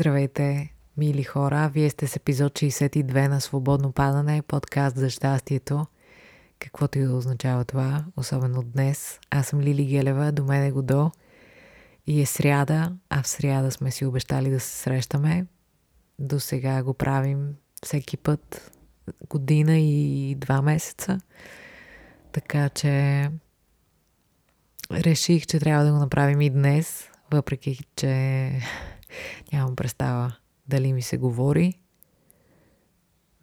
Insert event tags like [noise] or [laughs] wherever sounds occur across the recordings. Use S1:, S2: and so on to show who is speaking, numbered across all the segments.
S1: Здравейте, мили хора! Вие сте с епизод 62 на Свободно падане, подкаст за щастието. Каквото и да означава това, особено днес. Аз съм Лили Гелева, до мен е Годо. И е сряда, а в сряда сме си обещали да се срещаме. До сега го правим всеки път, година и два месеца. Така че реших, че трябва да го направим и днес, въпреки че нямам представа дали ми се говори,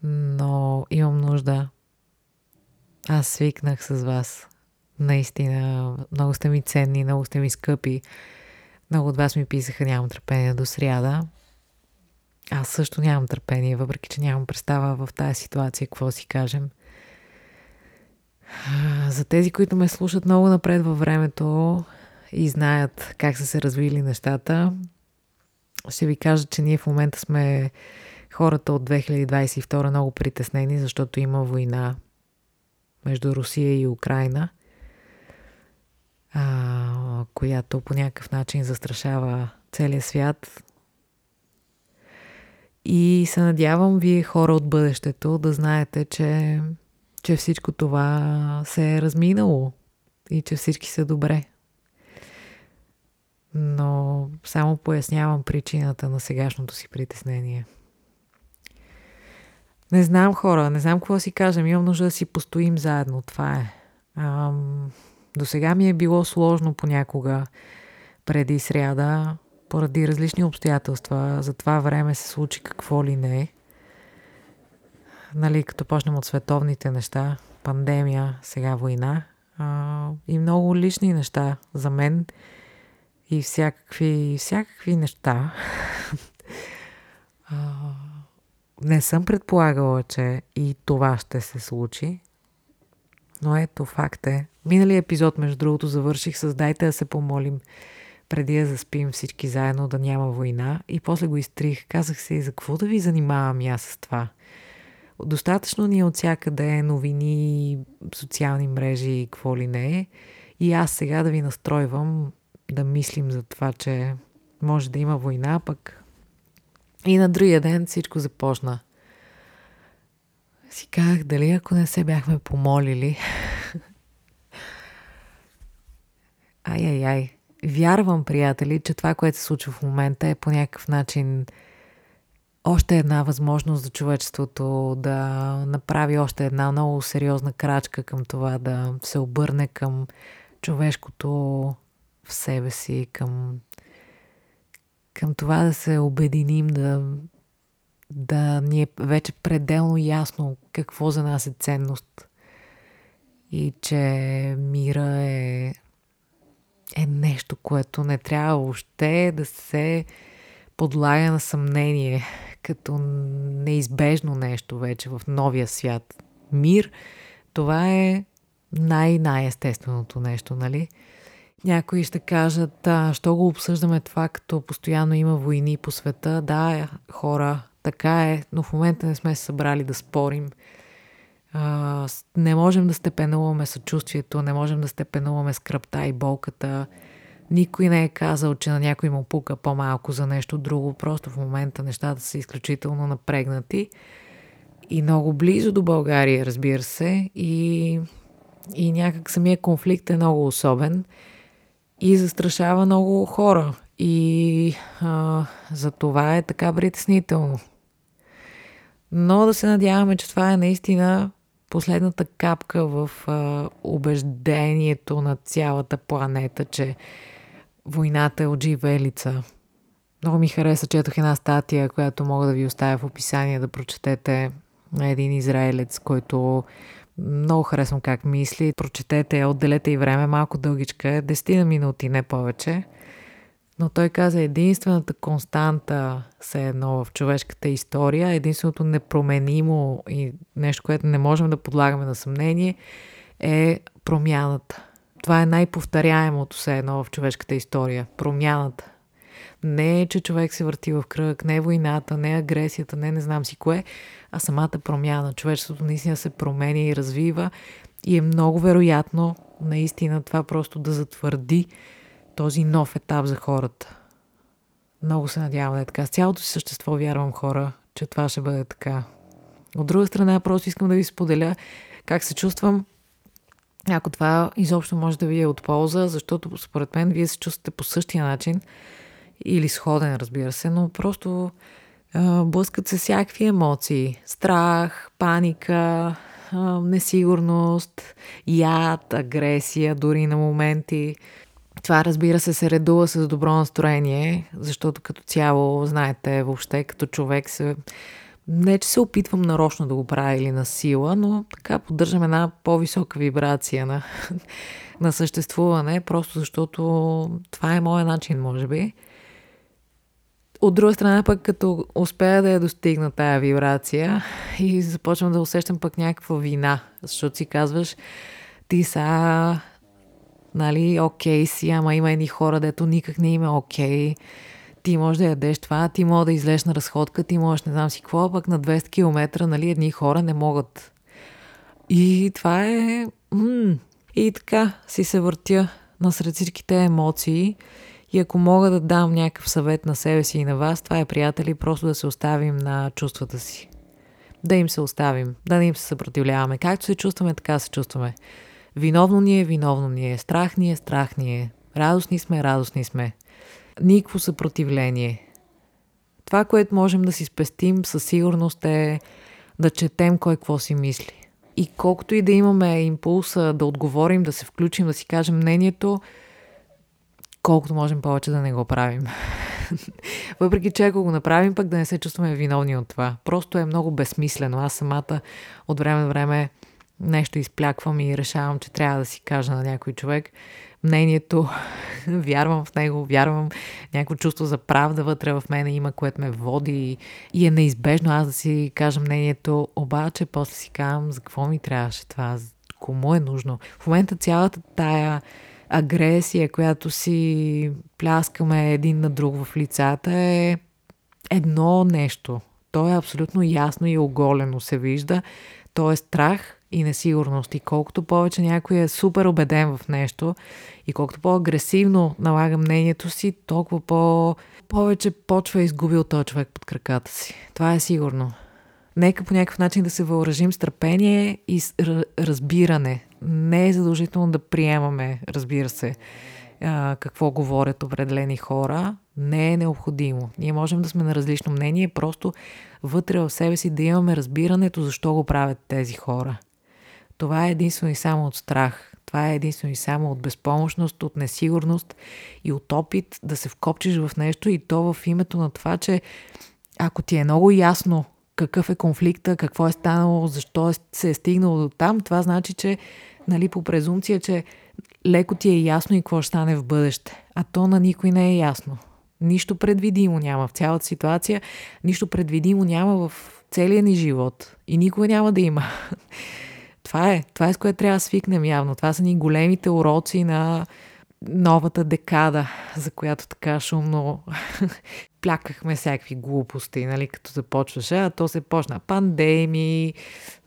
S1: но имам нужда. Аз свикнах с вас. Наистина, много сте ми ценни, много сте ми скъпи. Много от вас ми писаха, нямам търпение до сряда. Аз също нямам търпение, въпреки че нямам представа в тази ситуация какво си кажем. За тези, които ме слушат много напред във времето и знаят как са се развили нещата, ще ви кажа, че ние в момента сме хората от 2022 много притеснени, защото има война между Русия и Украина, а, която по някакъв начин застрашава целия свят. И се надявам вие хора от бъдещето да знаете, че, че всичко това се е разминало и че всички са добре но само пояснявам причината на сегашното си притеснение. Не знам хора, не знам какво си кажем. Имам нужда да си постоим заедно. Това е. Ам, до сега ми е било сложно понякога преди сряда, поради различни обстоятелства. За това време се случи какво ли не. Нали, като почнем от световните неща, пандемия, сега война а, и много лични неща за мен – и всякакви, всякакви неща. не съм предполагала, че и това ще се случи. Но ето, факт е. Миналия епизод, между другото, завърших с дайте да се помолим преди да заспим всички заедно, да няма война. И после го изтрих. Казах се, за какво да ви занимавам аз с това? Достатъчно ни е от всякъде новини, социални мрежи и какво ли не е. И аз сега да ви настройвам да мислим за това, че може да има война, пък и на другия ден всичко започна. Си казах, дали ако не се бяхме помолили. [laughs] Ай-ай-ай. Вярвам, приятели, че това, което се случва в момента е по някакъв начин още една възможност за човечеството да направи още една много сериозна крачка към това да се обърне към човешкото в себе си, към, към това да се обединим, да, да ни е вече пределно ясно какво за нас е ценност и че мира е, е нещо, което не трябва въобще да се подлага на съмнение като неизбежно нещо вече в новия свят. Мир, това е най-най-естественото нещо, нали? Някои ще кажат, а, що го обсъждаме това, като постоянно има войни по света. Да, хора, така е, но в момента не сме се събрали да спорим. А, не можем да степенуваме съчувствието, не можем да степенуваме скръпта и болката. Никой не е казал, че на някой му пука по-малко за нещо друго. Просто в момента нещата са изключително напрегнати и много близо до България, разбира се. И, и някак самия конфликт е много особен и застрашава много хора. И а, за това е така притеснително. Но да се надяваме, че това е наистина последната капка в а, убеждението на цялата планета, че войната е от живелица. Много ми хареса, четох една статия, която мога да ви оставя в описание да прочетете на един израелец, който много харесвам как мисли. Прочетете, отделете и време, малко дългичка е, 10 на минути, не повече. Но той каза, единствената константа се едно в човешката история, единственото непроменимо и нещо, което не можем да подлагаме на съмнение, е промяната. Това е най-повторяемото се едно в човешката история. Промяната. Не е, че човек се върти в кръг, не е войната, не е агресията, не не знам си кое, а самата промяна. Човечеството наистина се променя и развива и е много вероятно наистина това просто да затвърди този нов етап за хората. Много се надявам да е така. С цялото си същество вярвам хора, че това ще бъде така. От друга страна, просто искам да ви споделя как се чувствам, ако това изобщо може да ви е от полза, защото според мен вие се чувствате по същия начин или сходен, разбира се, но просто а, блъскат се всякакви емоции. Страх, паника, а, несигурност, яд, агресия, дори на моменти. Това, разбира се, се редува с добро настроение, защото като цяло, знаете, въобще като човек се... Не, че се опитвам нарочно да го правя или на сила, но така поддържам една по-висока вибрация на, [laughs] на съществуване, просто защото това е моят начин, може би. От друга страна пък, като успея да я достигна тая вибрация [laughs] и започвам да усещам пък някаква вина, защото си казваш, ти са, нали, окей си, ама има едни хора, дето никак не има е окей. Ти можеш да ядеш това, ти можеш да излезеш на разходка, ти можеш не знам си какво, пък на 200 км, нали, едни хора не могат. И това е... М- и така си се въртя насред всичките емоции и ако мога да дам някакъв съвет на себе си и на вас, това е, приятели, просто да се оставим на чувствата си. Да им се оставим, да не им се съпротивляваме. Както се чувстваме, така се чувстваме. Виновно ни е, виновно ни е. Страх ни е, страх ни е. Радостни сме, радостни сме. Никакво съпротивление. Това, което можем да си спестим със сигурност е да четем кой какво си мисли. И колкото и да имаме импулса да отговорим, да се включим, да си кажем мнението, колкото можем повече да не го правим. [laughs] Въпреки, че ако го направим, пък да не се чувстваме виновни от това. Просто е много безсмислено. Аз самата от време на време нещо изпляквам и решавам, че трябва да си кажа на някой човек мнението, [laughs] вярвам в него, вярвам някакво чувство за правда вътре в мене има, което ме води и е неизбежно аз да си кажа мнението, обаче после си казвам за какво ми трябваше това, кому е нужно. В момента цялата тая агресия, която си пляскаме един на друг в лицата е едно нещо. То е абсолютно ясно и оголено се вижда. То е страх и несигурност. И колкото повече някой е супер убеден в нещо и колкото по-агресивно налага мнението си, толкова по- повече почва изгубил този човек под краката си. Това е сигурно. Нека по някакъв начин да се въоръжим с търпение и с разбиране не е задължително да приемаме, разбира се, какво говорят определени хора. Не е необходимо. Ние можем да сме на различно мнение, просто вътре в себе си да имаме разбирането защо го правят тези хора. Това е единствено и само от страх. Това е единствено и само от безпомощност, от несигурност и от опит да се вкопчиш в нещо и то в името на това, че ако ти е много ясно какъв е конфликта, какво е станало, защо се е стигнало до там, това значи, че нали, по презумция, че леко ти е ясно и какво ще стане в бъдеще. А то на никой не е ясно. Нищо предвидимо няма в цялата ситуация, нищо предвидимо няма в целия ни живот. И никога няма да има. [laughs] Това е. Това е с което трябва да свикнем явно. Това са ни големите уроци на новата декада, за която така шумно [laughs] плякахме всякакви глупости, нали, като започваше, а то се почна пандемии,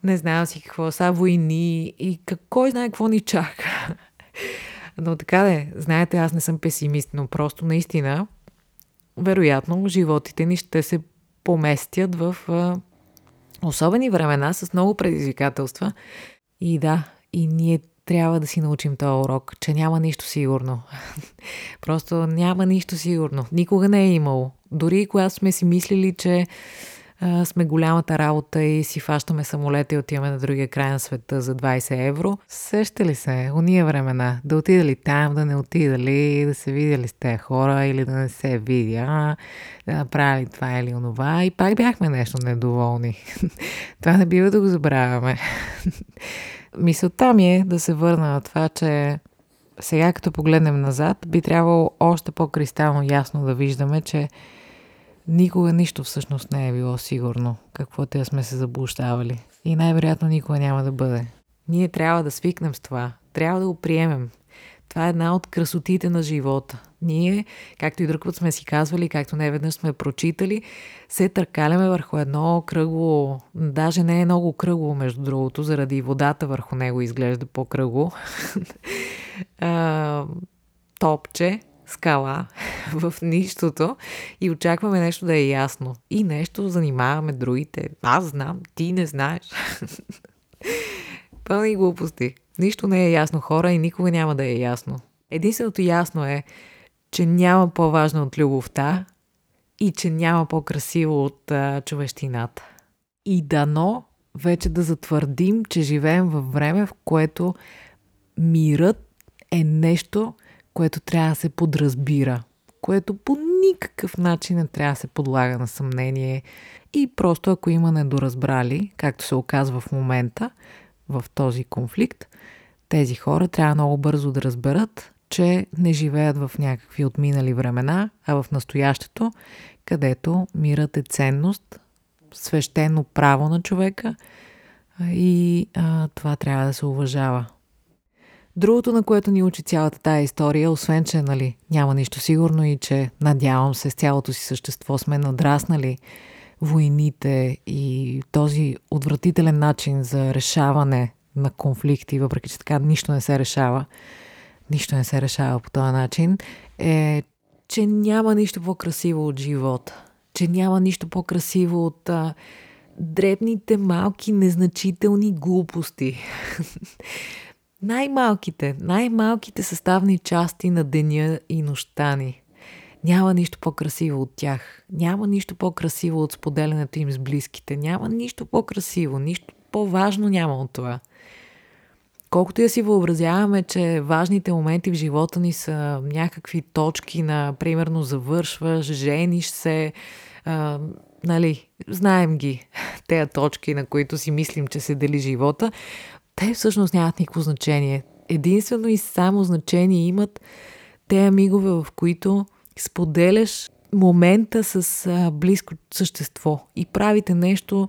S1: не знам си какво, са войни и кой знае какво ни чака. [laughs] Но така де, знаете, аз не съм песимист, но просто наистина, вероятно, животите ни ще се поместят в а, особени времена с много предизвикателства. И да, и ние трябва да си научим този урок, че няма нищо сигурно. [laughs] Просто няма нищо сигурно. Никога не е имало. Дори когато сме си мислили, че сме голямата работа и си фащаме самолета и отиваме на другия край на света за 20 евро, сеща ли се, уния времена, да отида ли там, да не отида ли, да се видя ли с тези хора или да не се видя, да направя ли това или онова и пак бяхме нещо недоволни. [laughs] това не бива да го забравяме. [laughs] Мисълта ми е да се върна на това, че сега като погледнем назад, би трябвало още по-кристално ясно да виждаме, че никога нищо всъщност не е било сигурно, каквото я сме се заблуждавали. И най-вероятно никога няма да бъде. Ние трябва да свикнем с това. Трябва да го приемем. Това е една от красотите на живота. Ние, както и друг път сме си казвали, както не веднъж сме прочитали, се търкаляме върху едно кръгло, даже не е много кръгло, между другото, заради водата върху него изглежда по-кръгло, [laughs] топче скала [laughs] в нищото и очакваме нещо да е ясно. И нещо занимаваме другите. Аз знам, ти не знаеш. [laughs] Пълни глупости. Нищо не е ясно хора и никога няма да е ясно. Единственото ясно е, че няма по-важно от любовта и че няма по-красиво от а, човещината. И дано вече да затвърдим, че живеем във време, в което мирът е нещо, което трябва да се подразбира, което по никакъв начин не трябва да се подлага на съмнение. И просто ако има недоразбрали, както се оказва в момента, в този конфликт, тези хора трябва много бързо да разберат, че не живеят в някакви отминали времена, а в настоящето, където мирът е ценност, свещено право на човека и а, това трябва да се уважава. Другото, на което ни учи цялата тая история, освен, че нали, няма нищо сигурно и че, надявам се, с цялото си същество сме надраснали войните и този отвратителен начин за решаване на конфликти, въпреки че така нищо не се решава, нищо не се решава по този начин, е, че няма нищо по-красиво от живота. Че няма нищо по-красиво от а, дребните, малки, незначителни глупости. [laughs] най-малките, най-малките съставни части на деня и нощта ни. Няма нищо по-красиво от тях. Няма нищо по-красиво от споделянето им с близките. Няма нищо по-красиво, нищо по-важно няма от това. Колкото и да си въобразяваме, че важните моменти в живота ни са някакви точки на, примерно, завършваш, жениш се, а, нали, знаем ги, [laughs] тези точки, на които си мислим, че се дели живота, те всъщност нямат никакво значение. Единствено и само значение имат те мигове, в които споделяш момента с близко същество и правите нещо,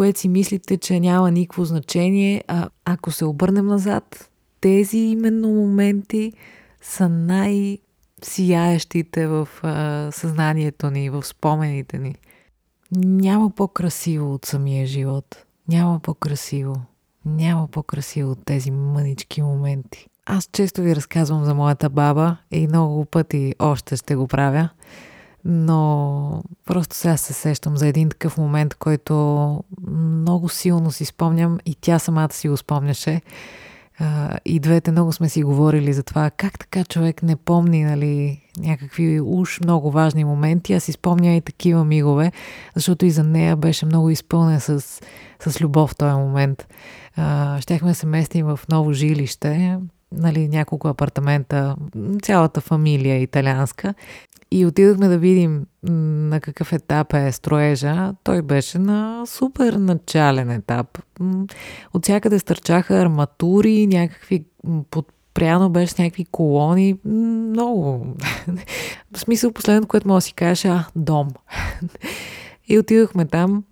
S1: което си мислите, че няма никакво значение, а ако се обърнем назад, тези именно моменти са най-сияещите в а, съзнанието ни, в спомените ни. Няма по-красиво от самия живот. Няма по-красиво. Няма по-красиво от тези мънички моменти. Аз често ви разказвам за моята баба и много пъти още ще го правя, но просто сега се сещам за един такъв момент, който много силно си спомням и тя самата си го спомняше. И двете много сме си говорили за това как така човек не помни нали, някакви уж много важни моменти, а си спомня и такива мигове, защото и за нея беше много изпълнен с, с любов в този момент. щяхме да се местим в ново жилище, нали, няколко апартамента, цялата фамилия е италианска. И отидохме да видим на какъв етап е строежа. Той беше на супер начален етап. От всякъде стърчаха арматури, някакви подпряно беше с някакви колони. Много. [laughs] В смисъл последното, което мога да си кажеш, а, дом. [laughs] И отидохме там.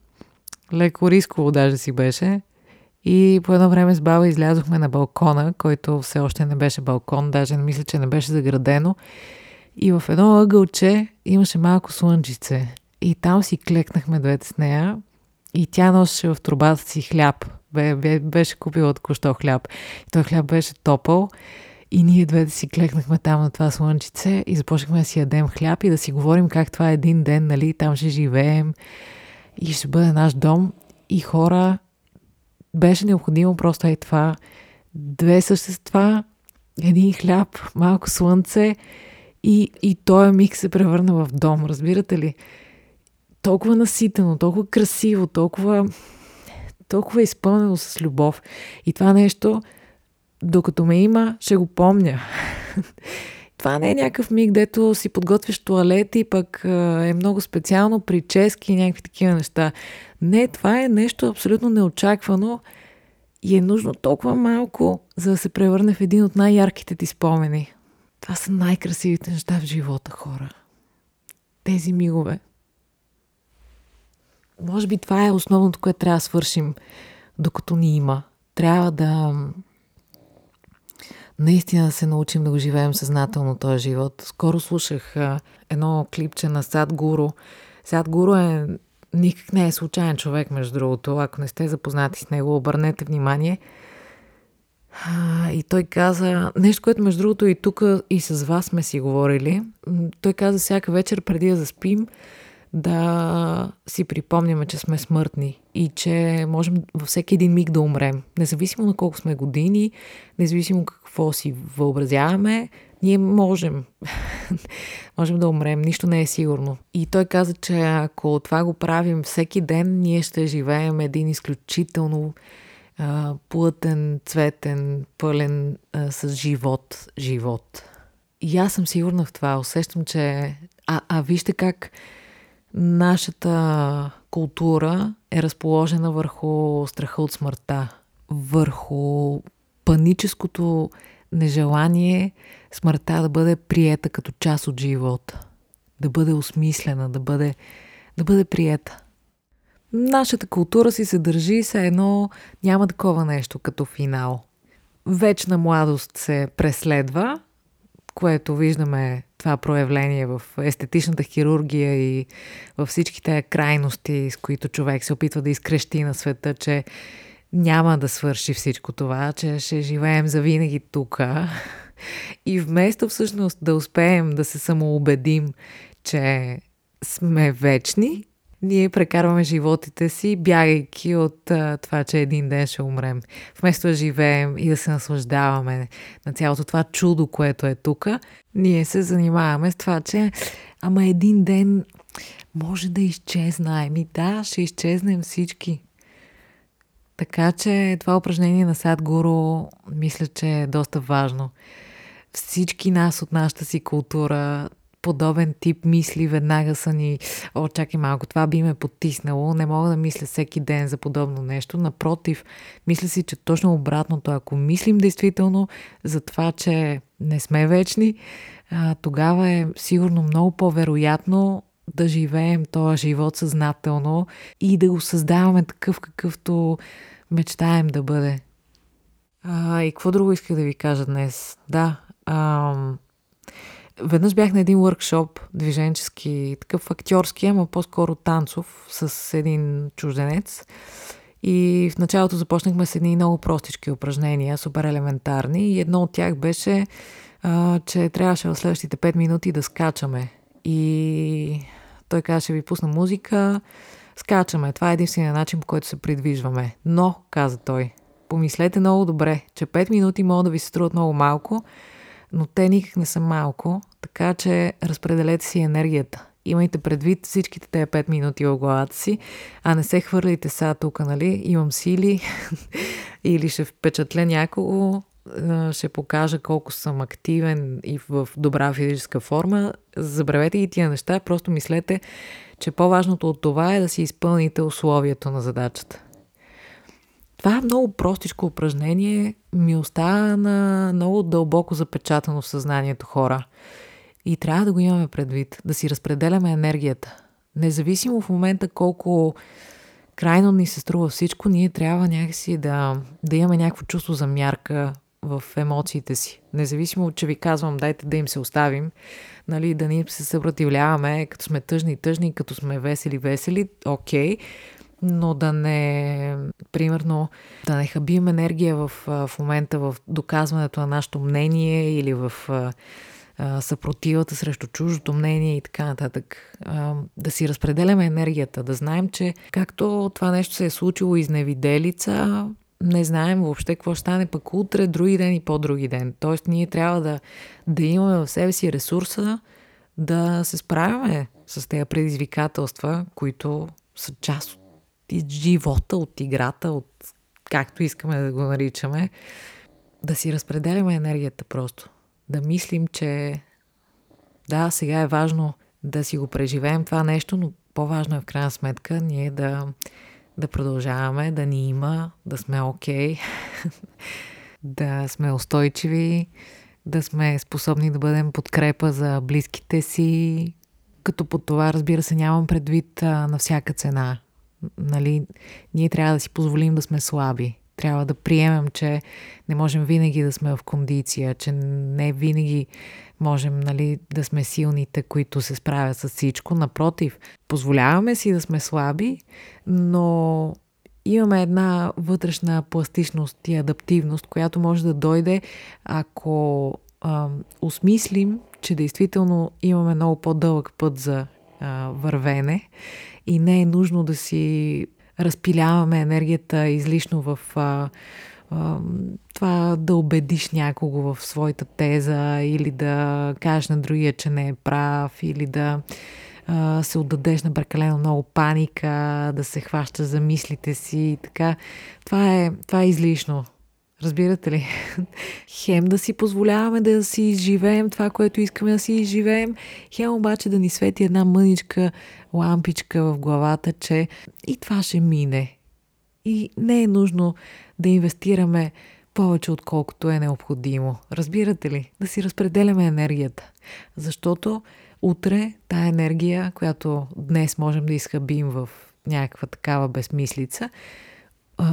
S1: Леко рисково даже си беше. И по едно време с баба излязохме на балкона, който все още не беше балкон, даже не мисля, че не беше заградено. И в едно ъгълче имаше малко слънчице. И там си клекнахме двете с нея. И тя носеше в трубата си хляб. Бе, бе, беше купила току-що хляб. И той хляб беше топъл. И ние двете си клекнахме там на това слънчице и започнахме да си ядем хляб и да си говорим как това е един ден, нали, там ще живеем и ще бъде наш дом. И хора, беше необходимо просто е това. Две същества, един хляб, малко слънце и, и този миг се превърна в дом, разбирате ли? Толкова наситено, толкова красиво, толкова, толкова изпълнено с любов. И това нещо, докато ме има, ще го помня. [laughs] това не е някакъв миг, дето си подготвяш туалет и пък е много специално, прически и някакви такива неща. Не, това е нещо абсолютно неочаквано и е нужно толкова малко, за да се превърне в един от най-ярките ти спомени. Това са най-красивите неща в живота, хора. Тези мигове. Може би това е основното, което трябва да свършим, докато ни има. Трябва да наистина да се научим да го живеем съзнателно този живот. Скоро слушах а, едно клипче на Сад Гуру. Сад Гуру е никак не е случайен човек, между другото. Ако не сте запознати с него, обърнете внимание. А, и той каза нещо, което между другото и тук и с вас сме си говорили. Той каза всяка вечер преди да заспим да си припомняме, че сме смъртни и че можем във всеки един миг да умрем. Независимо на колко сме години, независимо какво си въобразяваме, ние можем. [laughs] можем да умрем, нищо не е сигурно. И той каза, че ако това го правим всеки ден, ние ще живеем един изключително а, плътен, цветен, пълен а, с живот, живот. И аз съм сигурна в това. Усещам, че... А, а вижте как нашата култура е разположена върху страха от смъртта, върху паническото нежелание смъртта да бъде приета като част от живота, да бъде осмислена, да бъде, да бъде приета. Нашата култура си се държи се едно няма такова нещо като финал. Вечна младост се преследва, което виждаме това проявление в естетичната хирургия и във всичките крайности, с които човек се опитва да изкрещи на света, че няма да свърши всичко това, че ще живеем завинаги тук. И вместо всъщност да успеем да се самоубедим, че сме вечни, ние прекарваме животите си, бягайки от а, това, че един ден ще умрем. Вместо да живеем и да се наслаждаваме на цялото това чудо, което е тук, ние се занимаваме с това, че ама един ден може да изчезнаем. И да, ще изчезнем всички. Така че това упражнение на Садгуру мисля, че е доста важно. Всички нас от нашата си култура подобен тип мисли веднага са ни, о, чакай малко, това би ме потиснало, не мога да мисля всеки ден за подобно нещо. Напротив, мисля си, че точно обратното, ако мислим действително за това, че не сме вечни, тогава е сигурно много по-вероятно да живеем този живот съзнателно и да го създаваме такъв, какъвто мечтаем да бъде. А, и какво друго исках да ви кажа днес? Да, ам, веднъж бях на един въркшоп, движенчески, такъв актьорски, ама по-скоро танцов, с един чужденец. И в началото започнахме с едни много простички упражнения, супер елементарни. И едно от тях беше, а, че трябваше в следващите 5 минути да скачаме. И той каза, ще ви пусна музика, скачаме. Това е единствения начин, по който се придвижваме. Но, каза той, помислете много добре, че 5 минути могат да ви се струват много малко, но те никак не са малко, така че разпределете си енергията. Имайте предвид всичките тези 5 минути в главата си, а не се хвърляйте сега тук, нали? Имам сили [laughs] или ще впечатля някого, ще покажа колко съм активен и в добра физическа форма. Забравете ги тия неща, просто мислете, че по-важното от това е да си изпълните условието на задачата. Това е много простичко упражнение, ми остана много дълбоко запечатано в съзнанието хора. И трябва да го имаме предвид, да си разпределяме енергията. Независимо в момента колко крайно ни се струва всичко, ние трябва някакси да, да имаме някакво чувство за мярка в емоциите си. Независимо, че ви казвам, дайте да им се оставим, нали, да ни се съпротивляваме, като сме тъжни, тъжни, като сме весели, весели, окей, okay но да не, примерно, да не хабим енергия в, в момента в доказването на нашето мнение или в съпротивата срещу чуждото мнение и така нататък. Да си разпределяме енергията, да знаем, че както това нещо се е случило изневиделица, не знаем въобще какво ще стане пък утре, други ден и по-други ден. Тоест ние трябва да, да имаме в себе си ресурса да се справяме с тези предизвикателства, които са част от живота, от играта, от както искаме да го наричаме, да си разпределяме енергията просто. Да мислим, че да, сега е важно да си го преживеем това нещо, но по-важно е в крайна сметка ние да, да продължаваме, да ни има, да сме окей, okay, [laughs] да сме устойчиви, да сме способни да бъдем подкрепа за близките си, като по това, разбира се, нямам предвид а, на всяка цена нали, ние трябва да си позволим да сме слаби. Трябва да приемем, че не можем винаги да сме в кондиция, че не винаги можем нали, да сме силните, които се справят с всичко. Напротив, позволяваме си да сме слаби, но имаме една вътрешна пластичност и адаптивност, която може да дойде, ако а, осмислим, че действително имаме много по-дълъг път за а, вървене и не е нужно да си разпиляваме енергията излишно в а, а, това да убедиш някого в своята теза или да кажеш на другия, че не е прав или да а, се отдадеш на прекалено много паника, да се хващаш за мислите си и така. Това е, това е излишно. Разбирате ли? Хем да си позволяваме да си изживеем това, което искаме да си изживеем, хем обаче да ни свети една мъничка лампичка в главата, че и това ще мине. И не е нужно да инвестираме повече отколкото е необходимо. Разбирате ли? Да си разпределяме енергията. Защото утре тая енергия, която днес можем да изхъбим в някаква такава безмислица,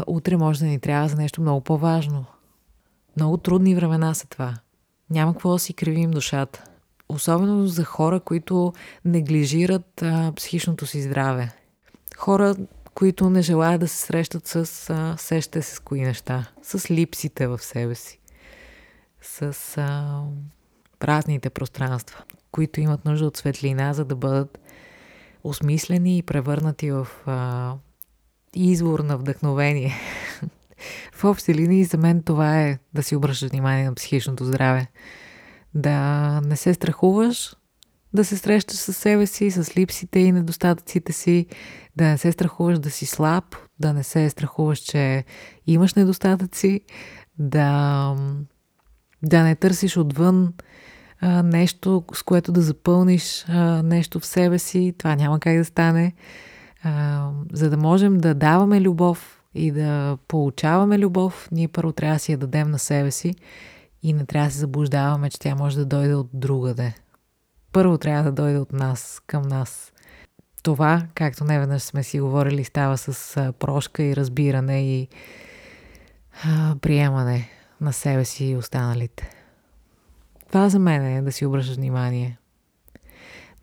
S1: утре може да ни трябва за нещо много по-важно. Много трудни времена са това. Няма какво да си кривим душата. Особено за хора, които неглижират а, психичното си здраве. Хора, които не желаят да се срещат с а, сещате се с кои неща. С липсите в себе си. С а, празните пространства, които имат нужда от светлина, за да бъдат осмислени и превърнати в а, извор на вдъхновение. в общи линии за мен това е да си обръщаш внимание на психичното здраве. Да не се страхуваш, да се срещаш с себе си, с липсите и недостатъците си, да не се страхуваш да си слаб, да не се страхуваш, че имаш недостатъци, да, да не търсиш отвън а, нещо, с което да запълниш а, нещо в себе си. Това няма как да стане за да можем да даваме любов и да получаваме любов, ние първо трябва да си я дадем на себе си и не трябва да се заблуждаваме, че тя може да дойде от другаде. Първо трябва да дойде от нас, към нас. Това, както не веднъж сме си говорили, става с прошка и разбиране и а, приемане на себе си и останалите. Това за мен е да си обръщаш внимание.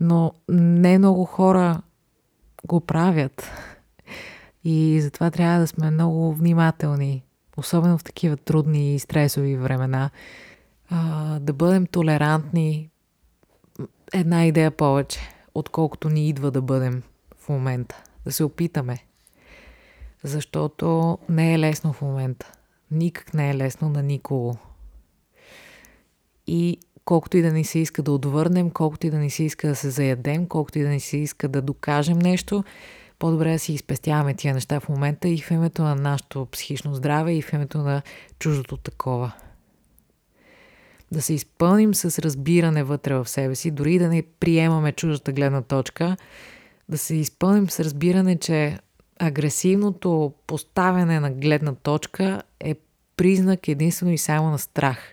S1: Но не много хора го правят. И затова трябва да сме много внимателни, особено в такива трудни и стресови времена, да бъдем толерантни една идея повече, отколкото ни идва да бъдем в момента. Да се опитаме. Защото не е лесно в момента. Никак не е лесно на никого. И колкото и да ни се иска да отвърнем, колкото и да ни се иска да се заядем, колкото и да ни се иска да докажем нещо, по-добре да си изпестяваме тия неща в момента и в името на нашето психично здраве и в името на чуждото такова. Да се изпълним с разбиране вътре в себе си, дори да не приемаме чуждата гледна точка, да се изпълним с разбиране, че агресивното поставяне на гледна точка е признак единствено и само на страх –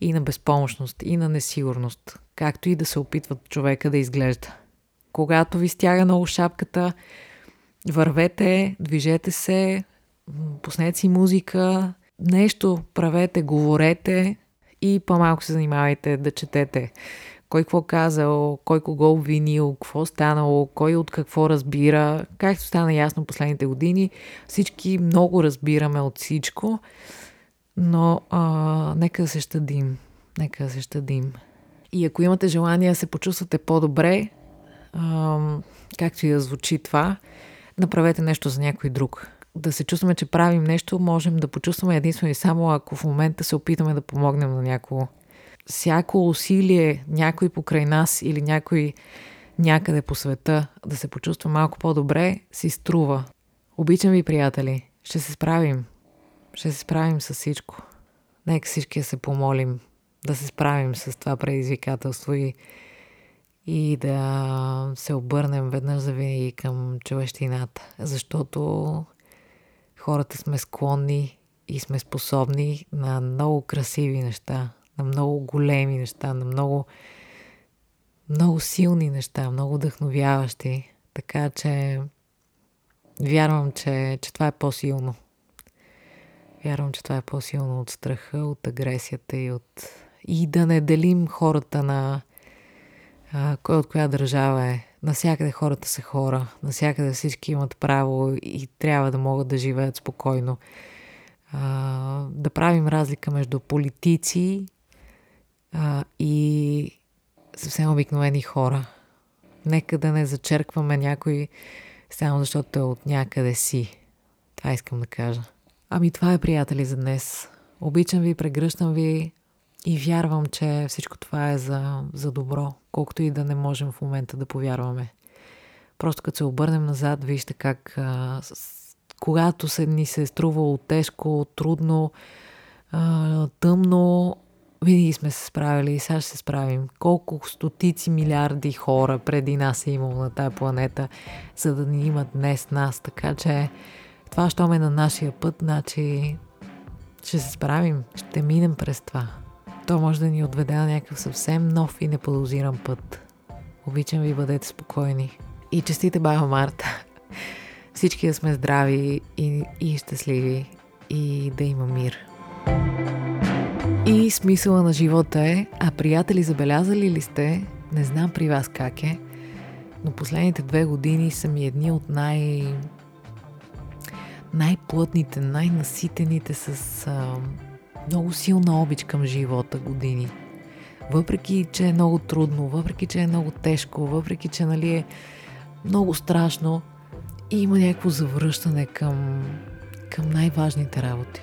S1: и на безпомощност, и на несигурност, както и да се опитват човека да изглежда. Когато ви стяга много шапката, вървете, движете се, пуснете си музика, нещо правете, говорете и по-малко се занимавайте да четете. Кой какво казал, кой кого обвинил, какво станало, кой от какво разбира. Както стана ясно последните години, всички много разбираме от всичко но а, нека да се щадим. Нека да се щадим. И ако имате желание да се почувствате по-добре, а, както и да звучи това, направете нещо за някой друг. Да се чувстваме, че правим нещо, можем да почувстваме единствено и само ако в момента се опитаме да помогнем на някого. Всяко усилие, някой покрай нас или някой някъде по света да се почувства малко по-добре, си струва. Обичам ви, приятели. Ще се справим. Ще се справим с всичко. Нека всички се помолим да се справим с това предизвикателство и, и да се обърнем веднъж за винаги към човещината. Защото хората сме склонни и сме способни на много красиви неща, на много големи неща, на много, много силни неща, много вдъхновяващи. Така че вярвам, че, че това е по-силно. Вярвам, че това е по-силно от страха, от агресията и от... И да не делим хората на а, кой от коя държава е. Насякъде хората са хора, насякъде всички имат право и трябва да могат да живеят спокойно. А, да правим разлика между политици а, и съвсем обикновени хора. Нека да не зачеркваме някой само защото е от някъде си. Това искам да кажа. Ами това е, приятели, за днес. Обичам ви, прегръщам ви и вярвам, че всичко това е за, за добро, колкото и да не можем в момента да повярваме. Просто като се обърнем назад, вижте как а, с, когато се ни се е струвало тежко, трудно, а, тъмно, винаги сме се справили и сега ще се справим. Колко стотици милиарди хора преди нас е имало на тази планета, за да ни имат днес нас. Така че това, що ме на нашия път, значи ще се справим, ще минем през това. То може да ни отведе на някакъв съвсем нов и неподозиран път. Обичам ви, бъдете спокойни. И честите баба Марта. Всички да сме здрави и, и щастливи и да има мир. И смисъла на живота е, а приятели забелязали ли сте, не знам при вас как е, но последните две години са ми едни от най... най-плътните, най-наситените с а, много силна обич към живота години. Въпреки, че е много трудно, въпреки, че е много тежко, въпреки, че нали, е много страшно, има някакво завръщане към, към най-важните работи.